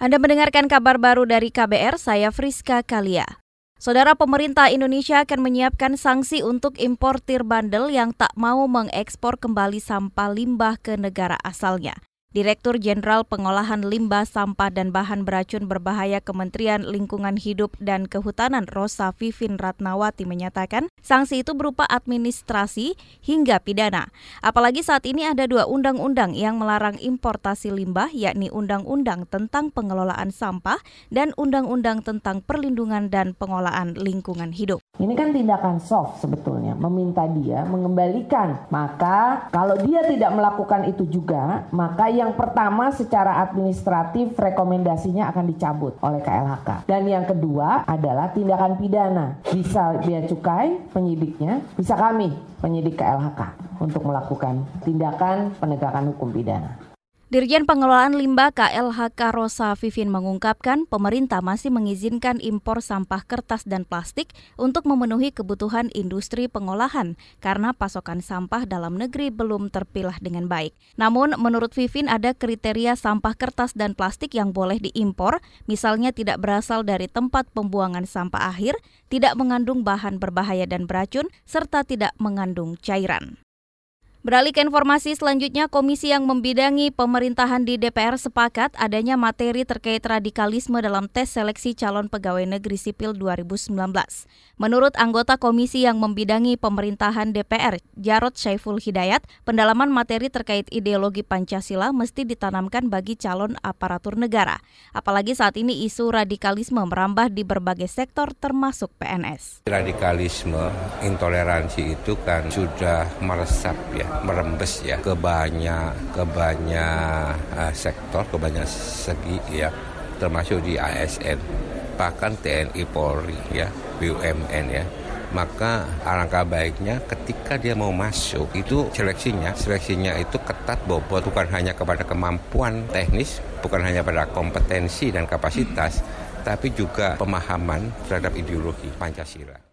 Anda mendengarkan kabar baru dari KBR, saya Friska Kalia. Saudara pemerintah Indonesia akan menyiapkan sanksi untuk importir bandel yang tak mau mengekspor kembali sampah limbah ke negara asalnya. Direktur Jenderal Pengolahan Limbah Sampah dan Bahan Beracun Berbahaya Kementerian Lingkungan Hidup dan Kehutanan Rosa Vivin Ratnawati menyatakan sanksi itu berupa administrasi hingga pidana. Apalagi saat ini ada dua undang-undang yang melarang importasi limbah yakni Undang-Undang tentang Pengelolaan Sampah dan Undang-Undang tentang Perlindungan dan Pengolahan Lingkungan Hidup. Ini kan tindakan soft sebetulnya, meminta dia mengembalikan. Maka kalau dia tidak melakukan itu juga, maka yang pertama secara administratif rekomendasinya akan dicabut oleh KLHK. Dan yang kedua adalah tindakan pidana. Bisa bea cukai penyidiknya, bisa kami penyidik KLHK untuk melakukan tindakan penegakan hukum pidana. Dirjen Pengelolaan Limbah KLHK Rosa Vivin mengungkapkan pemerintah masih mengizinkan impor sampah kertas dan plastik untuk memenuhi kebutuhan industri pengolahan karena pasokan sampah dalam negeri belum terpilah dengan baik. Namun menurut Vivin ada kriteria sampah kertas dan plastik yang boleh diimpor, misalnya tidak berasal dari tempat pembuangan sampah akhir, tidak mengandung bahan berbahaya dan beracun, serta tidak mengandung cairan. Beralih ke informasi selanjutnya, komisi yang membidangi pemerintahan di DPR sepakat adanya materi terkait radikalisme dalam tes seleksi calon pegawai negeri sipil 2019. Menurut anggota komisi yang membidangi pemerintahan DPR, Jarod Saiful Hidayat, pendalaman materi terkait ideologi Pancasila mesti ditanamkan bagi calon aparatur negara. Apalagi saat ini isu radikalisme merambah di berbagai sektor termasuk PNS. Radikalisme, intoleransi itu kan sudah meresap ya merembes ya. Ke banyak ke banyak uh, sektor ke banyak segi ya. Termasuk di ASN bahkan TNI Polri ya BUMN ya. Maka alangkah baiknya ketika dia mau masuk itu seleksinya seleksinya itu ketat bobot bukan hanya kepada kemampuan teknis bukan hanya pada kompetensi dan kapasitas tapi juga pemahaman terhadap ideologi Pancasila.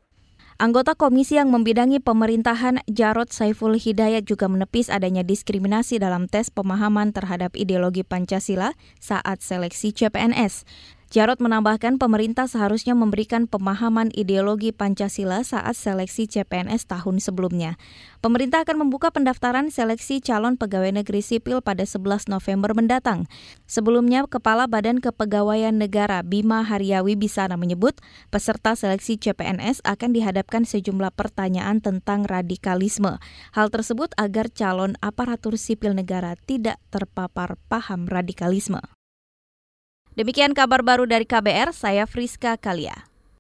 Anggota komisi yang membidangi pemerintahan Jarod Saiful Hidayat juga menepis adanya diskriminasi dalam tes pemahaman terhadap ideologi Pancasila saat seleksi CPNS. Jarod menambahkan pemerintah seharusnya memberikan pemahaman ideologi Pancasila saat seleksi CPNS tahun sebelumnya. Pemerintah akan membuka pendaftaran seleksi calon pegawai negeri sipil pada 11 November mendatang. Sebelumnya, Kepala Badan Kepegawaian Negara Bima Haryawi Bisana menyebut peserta seleksi CPNS akan dihadapkan sejumlah pertanyaan tentang radikalisme. Hal tersebut agar calon aparatur sipil negara tidak terpapar paham radikalisme. Demikian kabar baru dari KBR, saya Friska Kalia.